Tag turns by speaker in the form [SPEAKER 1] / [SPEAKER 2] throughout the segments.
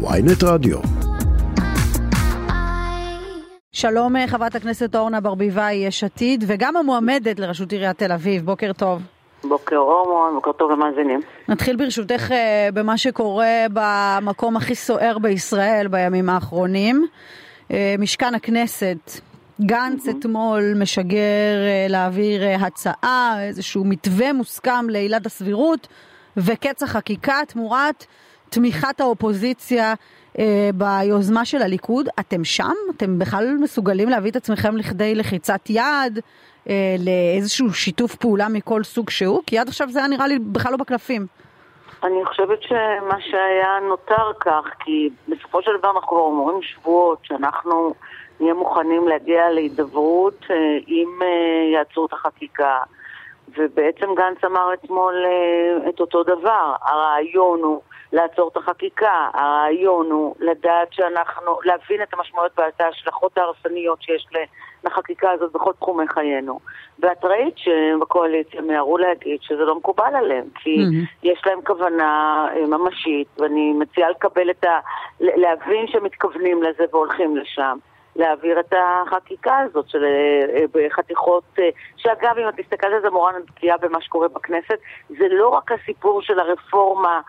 [SPEAKER 1] ויינט רדיו.
[SPEAKER 2] שלום חברת הכנסת אורנה ברביבאי, יש עתיד, וגם המועמדת לראשות עיריית תל אביב, בוקר טוב.
[SPEAKER 3] בוקר אור, בוקר טוב למאזינים.
[SPEAKER 2] נתחיל ברשותך אה, במה שקורה במקום הכי סוער בישראל בימים האחרונים. אה, משכן הכנסת, גנץ אתמול משגר אה, להעביר הצעה, איזשהו מתווה מוסכם לעילת הסבירות וקץ החקיקה תמורת תמיכת האופוזיציה אה, ביוזמה של הליכוד. אתם שם? אתם בכלל מסוגלים להביא את עצמכם לכדי לחיצת יד, אה, לאיזשהו שיתוף פעולה מכל סוג שהוא? כי עד עכשיו זה היה נראה לי בכלל לא בקלפים.
[SPEAKER 3] אני חושבת שמה שהיה נותר כך, כי בסופו של דבר אנחנו אומרים שבועות שאנחנו נהיה מוכנים להגיע להידברות אה, אם אה, יעצרו את החקיקה. ובעצם גנץ אמר אתמול אה, את אותו דבר. הרעיון הוא לעצור את החקיקה, הרעיון הוא לדעת שאנחנו, להבין את המשמעויות ואת ההשלכות ההרסניות שיש לחקיקה הזאת בכל תחומי חיינו. ואת ראית שבקואליציה מיהרו להגיד שזה לא מקובל עליהם, כי mm-hmm. יש להם כוונה אה, ממשית, ואני מציעה לקבל את ה... להבין שמתכוונים לזה והולכים לשם. להעביר את החקיקה הזאת של אה, בחתיכות, אה, שאגב, אם את מסתכלת על זה מורן, את בקיאה במה שקורה בכנסת, זה לא רק הסיפור של הרפורמה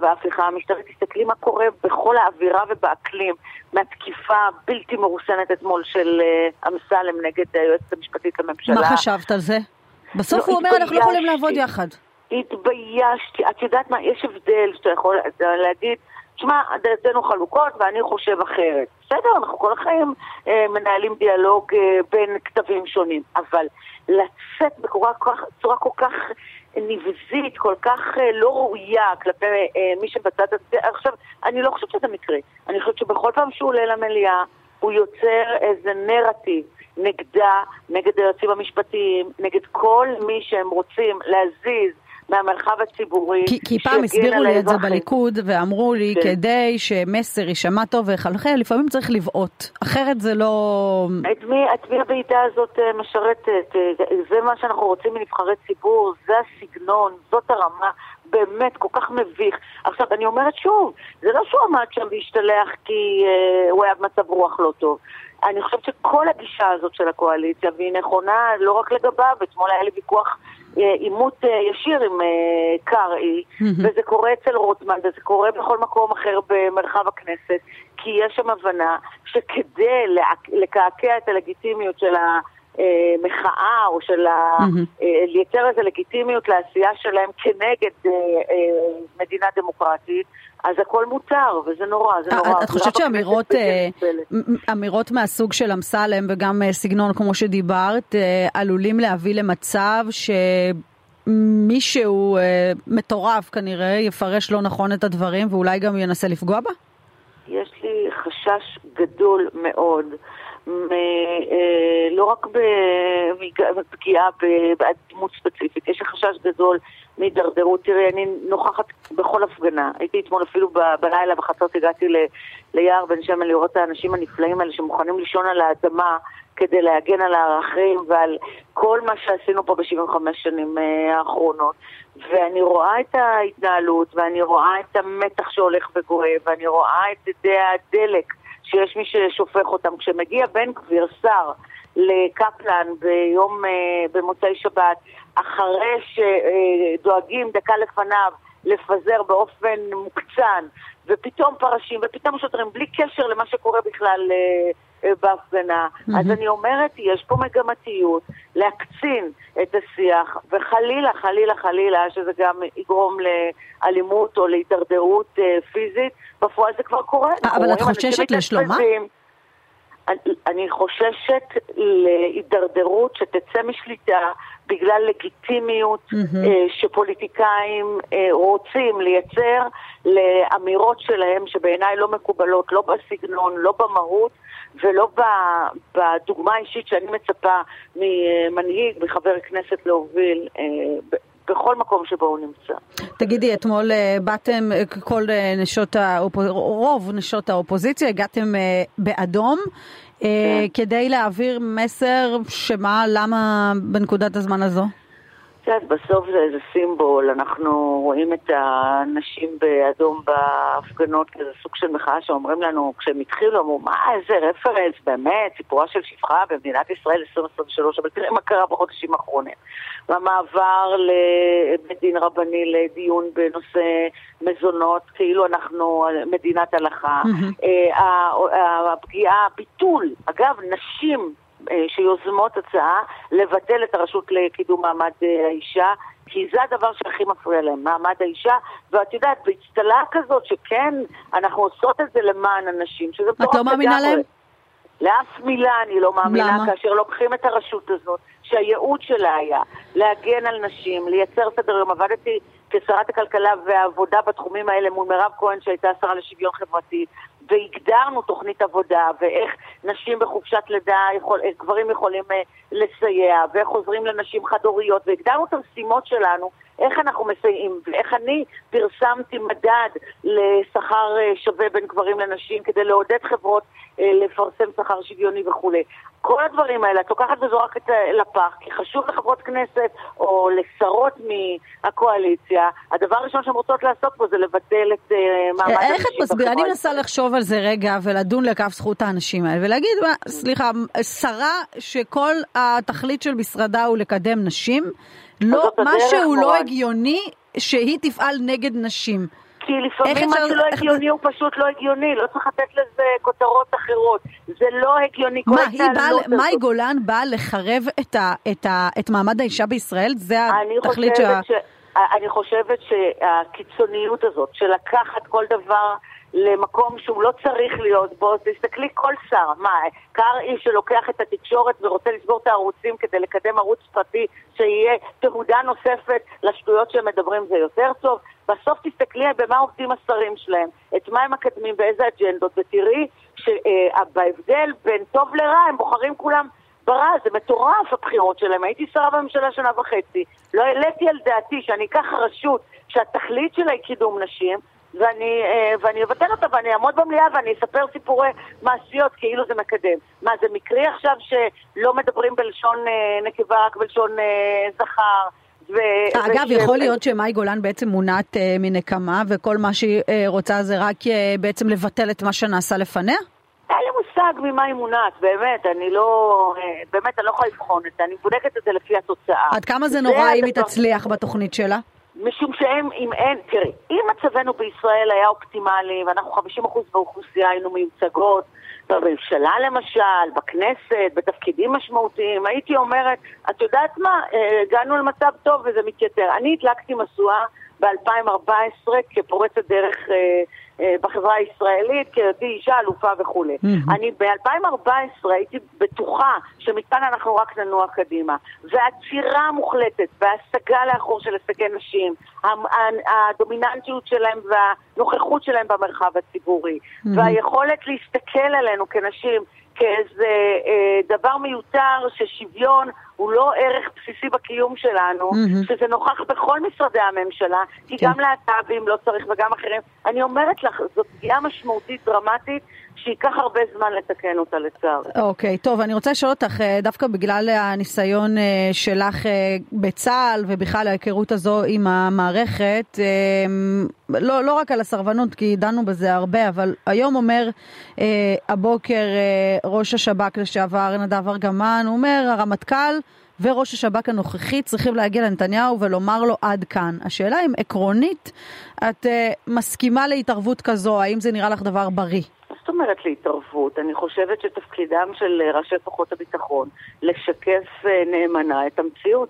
[SPEAKER 3] וההפיכה המשטרית, תסתכלי מה קורה בכל האווירה ובאקלים, מהתקיפה הבלתי מרוסנת אתמול של אה, אמסלם נגד היועצת המשפטית לממשלה.
[SPEAKER 2] מה חשבת על זה? בסוף לא, הוא אומר, אנחנו לא יכולים לעבוד יחד.
[SPEAKER 3] התביישתי. את יודעת מה, יש הבדל שאתה יכול להגיד, תשמע, דעתנו חלוקות ואני חושב אחרת. בסדר, אנחנו כל החיים אה, מנהלים דיאלוג אה, בין כתבים שונים, אבל לצאת בצורה כל, כל כך נבזית, כל כך אה, לא ראויה כלפי אה, מי שבצד הזה, עכשיו, אני לא חושבת שזה מקרה. אני חושבת שבכל פעם שהוא עולה למליאה, הוא יוצר איזה נרטיב נגדה, נגד היועצים המשפטיים, נגד כל מי שהם רוצים להזיז מהמרחב הציבורי.
[SPEAKER 2] כי, כי פעם הסבירו לי את זה בליכוד ואמרו לי, כן. כדי שמסר יישמע טוב ויחלחל, לפעמים צריך לבעוט, אחרת זה לא...
[SPEAKER 3] את מי, את מי הוועידה הזאת אה, משרתת? אה, זה מה שאנחנו רוצים מנבחרי ציבור, זה הסגנון, זאת הרמה. באמת כל כך מביך. עכשיו, אני אומרת שוב, זה לא שהוא עמד שם והשתלח כי אה, הוא היה במצב רוח לא טוב. אני חושבת שכל הגישה הזאת של הקואליציה, והיא נכונה לא רק לגביו, אתמול היה לי ויכוח עימות אה, ישיר עם אה, קרעי, וזה קורה אצל רוטמן, וזה קורה בכל מקום אחר במרחב הכנסת, כי יש שם הבנה שכדי לקעקע את הלגיטימיות של המחאה, או של ה... לייצר איזו לגיטימיות לעשייה שלהם כנגד מדינה דמוקרטית, אז הכל מותר, וזה נורא, זה נורא.
[SPEAKER 2] את חושבת שאמירות אמירות מהסוג של אמסלם וגם סגנון כמו שדיברת, עלולים להביא למצב שמישהו מטורף כנראה יפרש לא נכון את הדברים ואולי גם ינסה לפגוע בה?
[SPEAKER 3] יש לי חשש גדול מאוד. לא רק בפגיעה בדמות ספציפית, יש חשש גדול מהידרדרות. תראי, אני נוכחת בכל הפגנה. הייתי אתמול אפילו בלילה בחצות, הגעתי ליער בן שמן לראות את האנשים הנפלאים האלה שמוכנים לישון על האדמה כדי להגן על הערכים ועל כל מה שעשינו פה ב-75 שנים אה, האחרונות. ואני רואה את ההתנהלות, ואני רואה את המתח שהולך וגואה, ואני רואה את אדי הדלק שיש מי ששופך אותם. כשמגיע בן גביר, שר, לקפלן ביום, אה, במוצאי שבת, אחרי שדואגים דקה לפניו לפזר באופן מוקצן, ופתאום פרשים, ופתאום שוטרים, בלי קשר למה שקורה בכלל אה, אה, בהפגנה. Mm-hmm. אז אני אומרת, יש פה מגמתיות להקצין את השיח, וחלילה, חלילה, חלילה, שזה גם יגרום לאלימות או להידרדרות פיזית, בפועל זה כבר קורה.
[SPEAKER 2] אבל את חוששת לשלומה?
[SPEAKER 3] אני חוששת להידרדרות שתצא משליטה בגלל לגיטימיות mm-hmm. אה, שפוליטיקאים אה, רוצים לייצר לאמירות שלהם שבעיניי לא מקובלות, לא בסגנון, לא במהות ולא בדוגמה האישית שאני מצפה ממנהיג, מחבר כנסת להוביל אה, בכל מקום שבו הוא נמצא.
[SPEAKER 2] תגידי, אתמול אה, באתם, אה, כל אה, נשות, האופ... רוב נשות האופוזיציה, הגעתם באדום. כן. כדי להעביר מסר שמה, למה בנקודת הזמן הזו?
[SPEAKER 3] יודעת, בסוף זה איזה סימבול, אנחנו רואים את הנשים באדום בהפגנות כזה סוג של מחאה שאומרים לנו, כשהם התחילו, אמרו, מה, איזה רפרנס, באמת, סיפורה של שפחה במדינת ישראל 2023, אבל תראה מה קרה בחודשים האחרונים. במעבר לבית דין רבני לדיון בנושא מזונות, כאילו אנחנו מדינת הלכה. אה, הפגיעה, ביטול, אגב, נשים שיוזמות הצעה לבטל את הרשות לקידום מעמד אה, האישה, כי זה הדבר שהכי מפריע להם, מעמד האישה, ואת יודעת, באצטלה כזאת שכן, אנחנו עושות את זה למען אנשים, שזה
[SPEAKER 2] את לא מאמינה להם?
[SPEAKER 3] לאף מילה אני לא מאמינה, למה? כאשר לוקחים את הרשות הזאת, שהייעוד שלה היה להגן על נשים, לייצר סדר יום. עבדתי כשרת הכלכלה והעבודה בתחומים האלה מול מירב כהן שהייתה שרה לשוויון חברתי, והגדרנו תוכנית עבודה, ואיך נשים בחופשת לידה, יכול, גברים יכולים uh, לסייע, ואיך עוזרים לנשים חד-הוריות, והגדרנו את המשימות שלנו, איך אנחנו מסייעים, ואיך אני פרסמתי מדד לשכר uh, שווה בין גברים לנשים, כדי לעודד חברות לפרסם שכר שוויוני וכולי. כל הדברים האלה, את לוקחת וזורקת לפח, כי חשוב לחברות כנסת או לשרות מהקואליציה, הדבר הראשון שהן רוצות לעשות פה זה לבטל את uh, מעמד
[SPEAKER 2] הנשים. איך את מסבירה? אני מנסה לחשוב על זה רגע ולדון לכף זכות האנשים האלה, ולהגיד, סליחה, שרה שכל התכלית של משרדה הוא לקדם נשים, לא, משהו לא הגיוני שהיא תפעל נגד נשים.
[SPEAKER 3] כי לפעמים מה שלא הגיוני הוא פשוט לא הגיוני, לא צריך לתת לזה כותרות אחרות. זה לא הגיוני.
[SPEAKER 2] מה, היא באה, מאי גולן באה לחרב את, ה, את, ה, את מעמד האישה בישראל? זה התכלית שה... ש...
[SPEAKER 3] אני חושבת שהקיצוניות הזאת, של לקחת כל דבר... למקום שהוא לא צריך להיות בו, תסתכלי כל שר, מה, קרעי שלוקח את התקשורת ורוצה לסגור את הערוצים כדי לקדם ערוץ פרטי שיהיה תהודה נוספת לשטויות שהם מדברים זה יותר טוב? בסוף תסתכלי במה עובדים השרים שלהם, את מה הם מקדמים ואיזה אג'נדות, ותראי שבהבדל בין טוב לרע הם בוחרים כולם ברע, זה מטורף הבחירות שלהם. הייתי שרה בממשלה שנה וחצי, לא העליתי על דעתי שאני אקח רשות שהתכלית שלה היא קידום נשים, ואני, אה, ואני אבטל אותה ואני אעמוד במליאה ואני אספר סיפורי מעשיות כאילו זה מקדם. מה, זה מקרי עכשיו שלא מדברים בלשון אה, נקבה, רק בלשון אה, זכר?
[SPEAKER 2] ו... אגב, ו... יכול להיות שמאי גולן בעצם מונעת אה, מנקמה, וכל מה שהיא אה, רוצה זה רק אה, בעצם לבטל את מה שנעשה לפניה?
[SPEAKER 3] אין לי מושג ממה היא מונעת, באמת, אני לא, באמת, אני לא יכולה לבחון את זה, אני בודקת את זה לפי התוצאה.
[SPEAKER 2] עד כמה זה נורא אם היא תצליח בתוכנית שלה?
[SPEAKER 3] משום שהם, אם אין, תראי, אם מצבנו בישראל היה אופטימלי, ואנחנו 50% באוכלוסייה היינו מיוצגות, בממשלה למשל, בכנסת, בתפקידים משמעותיים, הייתי אומרת, את יודעת מה, אה, הגענו למצב טוב וזה מתייתר. אני הדלקתי משואה ב-2014 כפורצת דרך אה, אה, בחברה הישראלית, כהיותי אישה אלופה וכולי. Mm-hmm. אני ב-2014 הייתי בטוחה שמכאן אנחנו רק ננוע קדימה. והעצירה המוחלטת וההשגה לאחור של הישגי נשים, הדומיננטיות שלהם והנוכחות שלהם במרחב הציבורי, mm-hmm. והיכולת להסתכל עלינו כנשים כאיזה אה, דבר מיותר ששוויון הוא לא ערך בסיסי בקיום שלנו, mm-hmm. שזה נוכח בכל משרדי הממשלה, כי כן. גם להט"בים לא צריך וגם אחרים. אני אומרת לך, זאת פגיעה משמעותית, דרמטית, שייקח הרבה זמן לתקן אותה לצערי.
[SPEAKER 2] אוקיי, טוב, אני רוצה לשאול אותך, אה, דווקא בגלל הניסיון אה, שלך אה, בצה"ל ובכלל ההיכרות הזו עם המערכת, לא, לא רק על הסרבנות, כי דנו בזה הרבה, אבל היום אומר הבוקר ראש השב"כ לשעבר נדב ארגמן, הוא אומר, הרמטכ"ל וראש השב"כ הנוכחי צריכים להגיע לנתניהו ולומר לו עד כאן. השאלה אם עקרונית את מסכימה להתערבות כזו, האם זה נראה לך דבר בריא?
[SPEAKER 3] אומרת להתערבות? אני חושבת שתפקידם של אה, ראשי כוחות הביטחון לשקף אה, נאמנה את המציאות.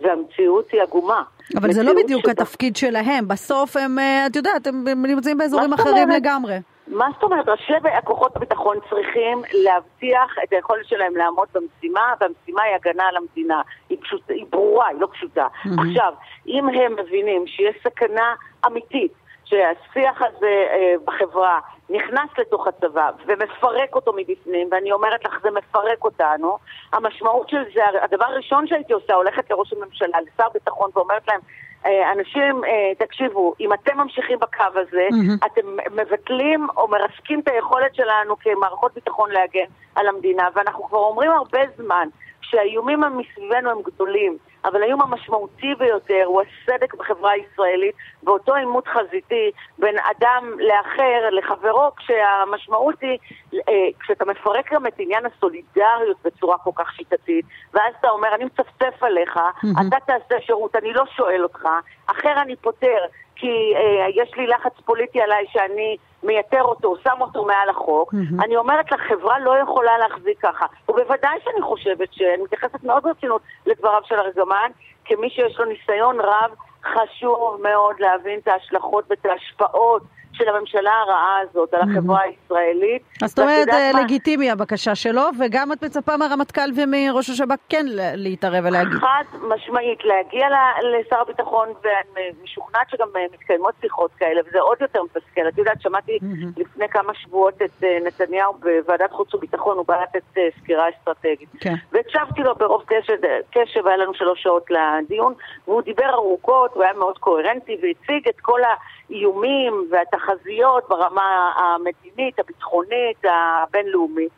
[SPEAKER 3] והמציאות היא עגומה.
[SPEAKER 2] אבל זה לא בדיוק שבה... התפקיד שלהם, בסוף הם, אה, את יודעת, הם נמצאים באזורים אחרים אומרת? לגמרי.
[SPEAKER 3] מה זאת אומרת? ראשי כוחות הביטחון צריכים להבטיח את היכולת שלהם לעמוד במשימה, והמשימה היא הגנה על המדינה. היא, פשוט, היא ברורה, היא לא פשוטה. Mm-hmm. עכשיו, אם הם מבינים שיש סכנה אמיתית שהשיח הזה אה, בחברה נכנס לתוך הצבא ומפרק אותו מבפנים, ואני אומרת לך, זה מפרק אותנו, המשמעות של זה, הדבר הראשון שהייתי עושה, הולכת לראש הממשלה, לשר ביטחון, ואומרת להם, אה, אנשים, אה, תקשיבו, אם אתם ממשיכים בקו הזה, mm-hmm. אתם מבטלים או מרסקים את היכולת שלנו כמערכות ביטחון להגן על המדינה, ואנחנו כבר אומרים הרבה זמן שהאיומים מסביבנו הם גדולים, אבל האיום המשמעותי ביותר הוא הסדק בחברה הישראלית, באותו עימות חזיתי בין אדם לאחר, לחברו, כשהמשמעות היא, אה, כשאתה מפרק גם את עניין הסולידריות בצורה כל כך שיטתית, ואז אתה אומר, אני מצפצף עליך, mm-hmm. אתה תעשה שירות, אני לא שואל אותך, אחר אני פותר. כי אה, יש לי לחץ פוליטי עליי שאני מייתר אותו, שם אותו מעל החוק, mm-hmm. אני אומרת לך, חברה לא יכולה להחזיק ככה. ובוודאי שאני חושבת שאני מתייחסת מאוד ברצינות לדבריו של ארגמן, כמי שיש לו ניסיון רב, חשוב מאוד להבין את ההשלכות ואת ההשפעות של הממשלה הרעה הזאת על החברה הישראלית.
[SPEAKER 2] אז זאת אומרת, אה, לגיטימי הבקשה שלו, וגם את מצפה מהרמטכ"ל ומראש השב"כ כן להתערב ולהגיד.
[SPEAKER 3] חד משמעית, להגיע לשר הביטחון, ואני משוכנעת שגם אה, מתקיימות שיחות כאלה, וזה עוד יותר מתסכל. את יודעת, שמעתי לפני כמה שבועות את אה, נתניהו בוועדת חוץ וביטחון, הוא בא לתת סקירה אסטרטגית. כן. והקשבתי לו ברוב קשב, היה לנו שלוש שעות לדיון, והוא דיבר ארוכות, הוא היה מאוד קוהרנטי, והציג את כל האיומים והתח... התחזיות ברמה המדינית, הביטחונית, הבינלאומית.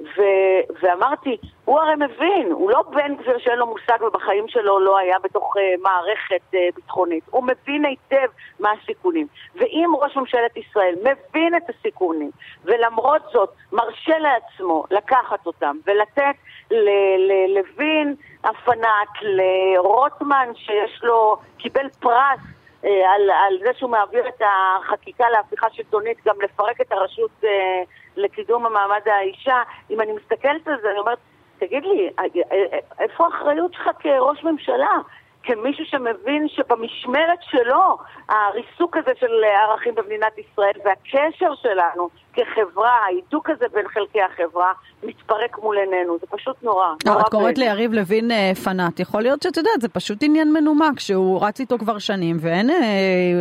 [SPEAKER 3] ו- ואמרתי, הוא הרי מבין, הוא לא בן גביר שאין לו מושג ובחיים שלו לא היה בתוך uh, מערכת uh, ביטחונית. הוא מבין היטב מה הסיכונים. ואם ראש ממשלת ישראל מבין את הסיכונים, ולמרות זאת מרשה לעצמו לקחת אותם ולתת ללוין הפנאט, לרוטמן שיש לו, קיבל פרס על, על זה שהוא מעביר את החקיקה להפיכה שלטונית, גם לפרק את הרשות אה, לקידום המעמד האישה. אם אני מסתכלת על זה, אני אומרת, תגיד לי, אה, איפה האחריות שלך כראש ממשלה? כמישהו שמבין שבמשמרת שלו הריסוק הזה של ערכים במדינת ישראל והקשר שלנו כחברה, ההידוק הזה בין חלקי החברה, מתפרק מול עינינו. זה פשוט נורא.
[SPEAKER 2] לא, את קוראת ליריב לוין אה, פנאט. יכול להיות שאת יודעת, זה פשוט עניין מנומק, שהוא רץ איתו כבר שנים, ואין... אה,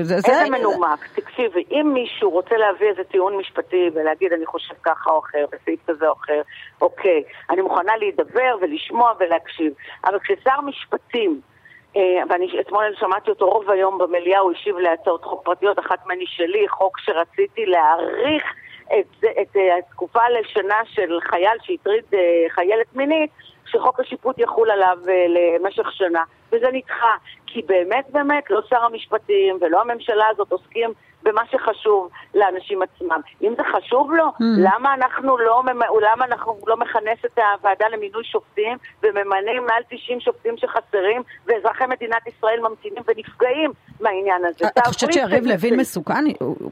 [SPEAKER 3] זה, איזה זה... מנומק? תקשיבי, אם מישהו רוצה להביא איזה טיעון משפטי ולהגיד אני חושב ככה או אחר, בסעיף כזה או אחר, אוקיי, אני מוכנה להידבר ולשמוע ולהקשיב. אבל כששר משפטים ואני אתמול שמעתי אותו רוב היום במליאה, הוא השיב להצעות חוק פרטיות, אחת מהן שלי, חוק שרציתי להאריך את, את אה, התקופה לשנה של חייל שהטריד אה, חיילת מינית, שחוק השיפוט יחול עליו למשך שנה, וזה נדחה, כי באמת באמת לא שר המשפטים ולא הממשלה הזאת עוסקים במה שחשוב לאנשים עצמם. אם זה חשוב לו, mm. למה אנחנו לא, למה אנחנו לא מכנס את הוועדה למינוי שופטים וממנים מעל 90 שופטים שחסרים ואזרחי מדינת ישראל ממתינים ונפגעים מהעניין הזה?
[SPEAKER 2] את חושבת שיריב לוין מסוכן?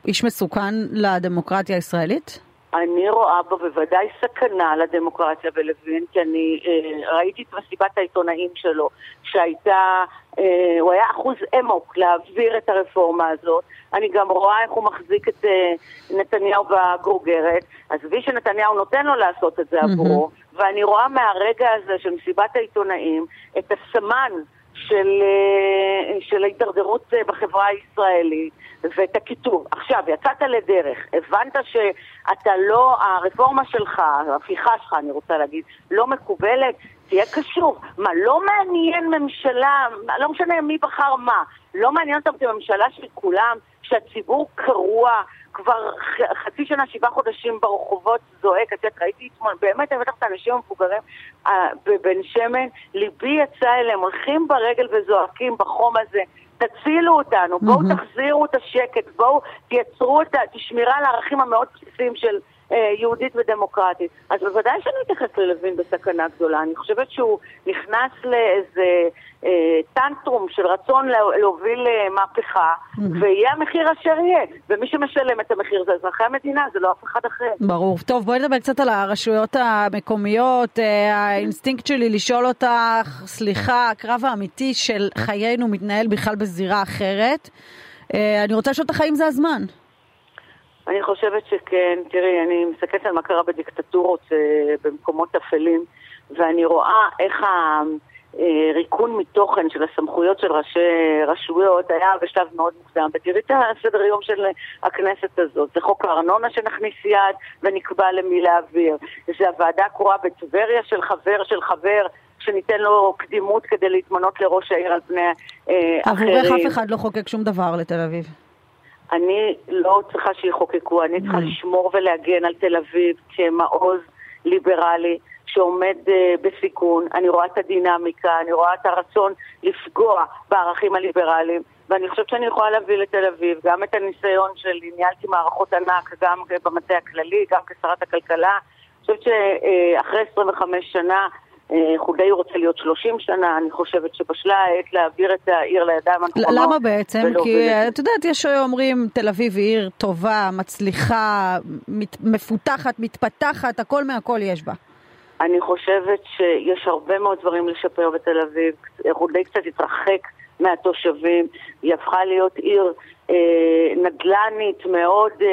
[SPEAKER 2] איש מסוכן לדמוקרטיה הישראלית?
[SPEAKER 3] אני רואה בו בוודאי סכנה לדמוקרטיה ולוין, כי אני אה, ראיתי את מסיבת העיתונאים שלו, שהייתה, אה, הוא היה אחוז אמוק להעביר את הרפורמה הזאת. אני גם רואה איך הוא מחזיק את אה, נתניהו בגוגרת. עזבי שנתניהו נותן לו לעשות את זה עבורו, ואני רואה מהרגע הזה של מסיבת העיתונאים את הסמן של, אה, של ההידרדרות אה, בחברה הישראלית ואת הקיטוב. עכשיו, יצאת לדרך, הבנת שאתה לא, הרפורמה שלך, ההפיכה שלך, אני רוצה להגיד, לא מקובלת, תהיה קשוב. מה, לא מעניין ממשלה, לא משנה מי בחר מה, לא מעניין אותם כממשלה של כולם, שהציבור קרוע, כבר חצי שנה, שבעה חודשים ברחובות זועק, את יודעת, ראיתי אתמול, באמת, אני בטח את האנשים המבוגרים אה, בבן שמן, ליבי יצא אליהם, הולכים ברגל וזועקים בחום הזה. תצילו אותנו, בואו mm-hmm. תחזירו את השקט, בואו תייצרו את ה... את השמירה על הערכים המאוד בסיסיים של יהודית ודמוקרטית. אז בוודאי שאני מתייחס ללוין כסכנה גדולה. אני חושבת שהוא נכנס לאיזה אה, טנטרום של רצון להוביל אה, מהפכה. ויהיה המחיר אשר יהיה. ומי שמשלם את המחיר זה אזרחי המדינה, זה לא אף אחד אחר.
[SPEAKER 2] ברור. טוב, בואי נדבר קצת על הרשויות המקומיות. אה, האינסטינקט שלי לשאול אותך, סליחה, הקרב האמיתי של חיינו מתנהל בכלל בזירה אחרת. אה, אני רוצה לשאול אותך האם זה הזמן.
[SPEAKER 3] אני חושבת שכן. תראי, אני מסתכלת על מה קרה בדיקטטורות אה, במקומות אפלים, ואני רואה איך הריקון מתוכן של הסמכויות של ראשי רשויות היה בשלב מאוד מוקדם. ותראי את הסדר יום של הכנסת הזאת. זה חוק הארנונה שנכניס יד ונקבע למי להעביר. זה הוועדה הקרואה בטבריה של חבר של חבר. שניתן לו קדימות כדי להתמנות לראש העיר על פני אה, אחרים.
[SPEAKER 2] עבורך אף אחד לא חוקק שום דבר לתל אביב.
[SPEAKER 3] אני לא צריכה שיחוקקו, אני צריכה mm. לשמור ולהגן על תל אביב כמעוז ליברלי שעומד uh, בסיכון, אני רואה את הדינמיקה, אני רואה את הרצון לפגוע בערכים הליברליים, ואני חושבת שאני יכולה להביא לתל אביב גם את הניסיון שלי, ניהלתי מערכות ענק גם במטה הכללי, גם כשרת הכלכלה. אני חושבת שאחרי 25 שנה אה, חולדאי רוצה להיות 30 שנה, אני חושבת שבשלה העת להעביר את העיר לידיים הנכונות.
[SPEAKER 2] למה בעצם? כי את יודעת, יש אומרים תל אביב היא עיר טובה, מצליחה, מת, מפותחת, מתפתחת, הכל מהכל יש בה.
[SPEAKER 3] אני חושבת שיש הרבה מאוד דברים לשפר בתל אביב. חולדאי קצת התרחק מהתושבים, היא הפכה להיות עיר אה, נדל"נית מאוד אה,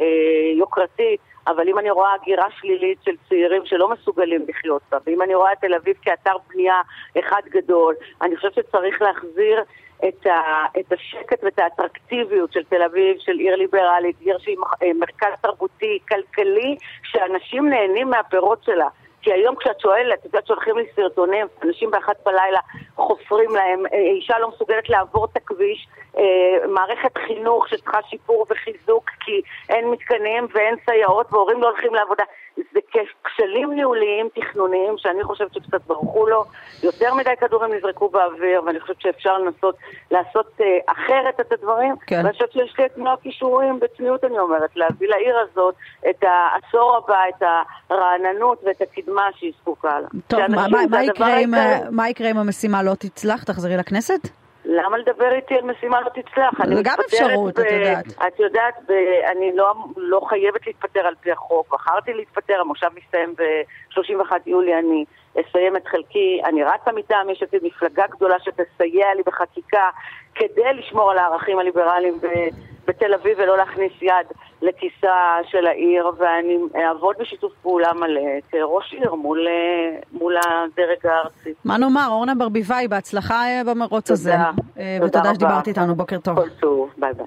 [SPEAKER 3] אה, יוקרתית. אבל אם אני רואה הגירה שלילית של צעירים שלא מסוגלים לחיות בה, ואם אני רואה את תל אביב כאתר בנייה אחד גדול, אני חושבת שצריך להחזיר את, ה, את השקט ואת האטרקטיביות של תל אביב, של עיר ליברלית, עיר שהיא מרכז תרבותי, כלכלי, שאנשים נהנים מהפירות שלה. כי היום כשאת שואלת, את יודעת שולחים לי סרטונים, אנשים באחת בלילה חופרים להם, אה, אישה לא מסוגלת לעבור את הכביש, אה, מערכת חינוך שצריכה שיפור וחיזוק כי אין מתקנים ואין סייעות והורים לא הולכים לעבודה. זה כשלים ניהוליים תכנוניים שאני חושבת שקצת ברחו לו, יותר מדי כדורים נזרקו באוויר ואני חושבת שאפשר לנסות לעשות uh, אחרת את הדברים. כן. ואני חושבת שיש לי את מלוא הכישורים, בצניעות אני אומרת, להביא לעיר הזאת את העשור הבא, את הרעננות ואת הקדמה שהיא זקוקה לה.
[SPEAKER 2] טוב, מה, מה, מה, יקרה עם, מה יקרה אם המשימה לא תצלח? תחזרי לכנסת?
[SPEAKER 3] למה לדבר איתי על משימה לא תצלח?
[SPEAKER 2] זה גם אפשרות, ב... את יודעת.
[SPEAKER 3] את יודעת, ב... אני לא, לא חייבת להתפטר על פי החוק, בחרתי להתפטר, המושב מסתיים ב-31 יולי, אני אסיים את חלקי, אני רצה מטעם, יש עתיד מפלגה גדולה שתסייע לי בחקיקה כדי לשמור על הערכים הליברליים. בתל אביב ולא להכניס יד לכיסה של העיר, ואני אעבוד בשיתוף פעולה מלא כראש עיר מול, מול הדרג הארצי.
[SPEAKER 2] מה נאמר, אורנה ברביבאי, בהצלחה במרוץ הזה.
[SPEAKER 3] תודה.
[SPEAKER 2] ותודה שדיברת איתנו, בוקר טוב.
[SPEAKER 3] כל טוב, ביי ביי.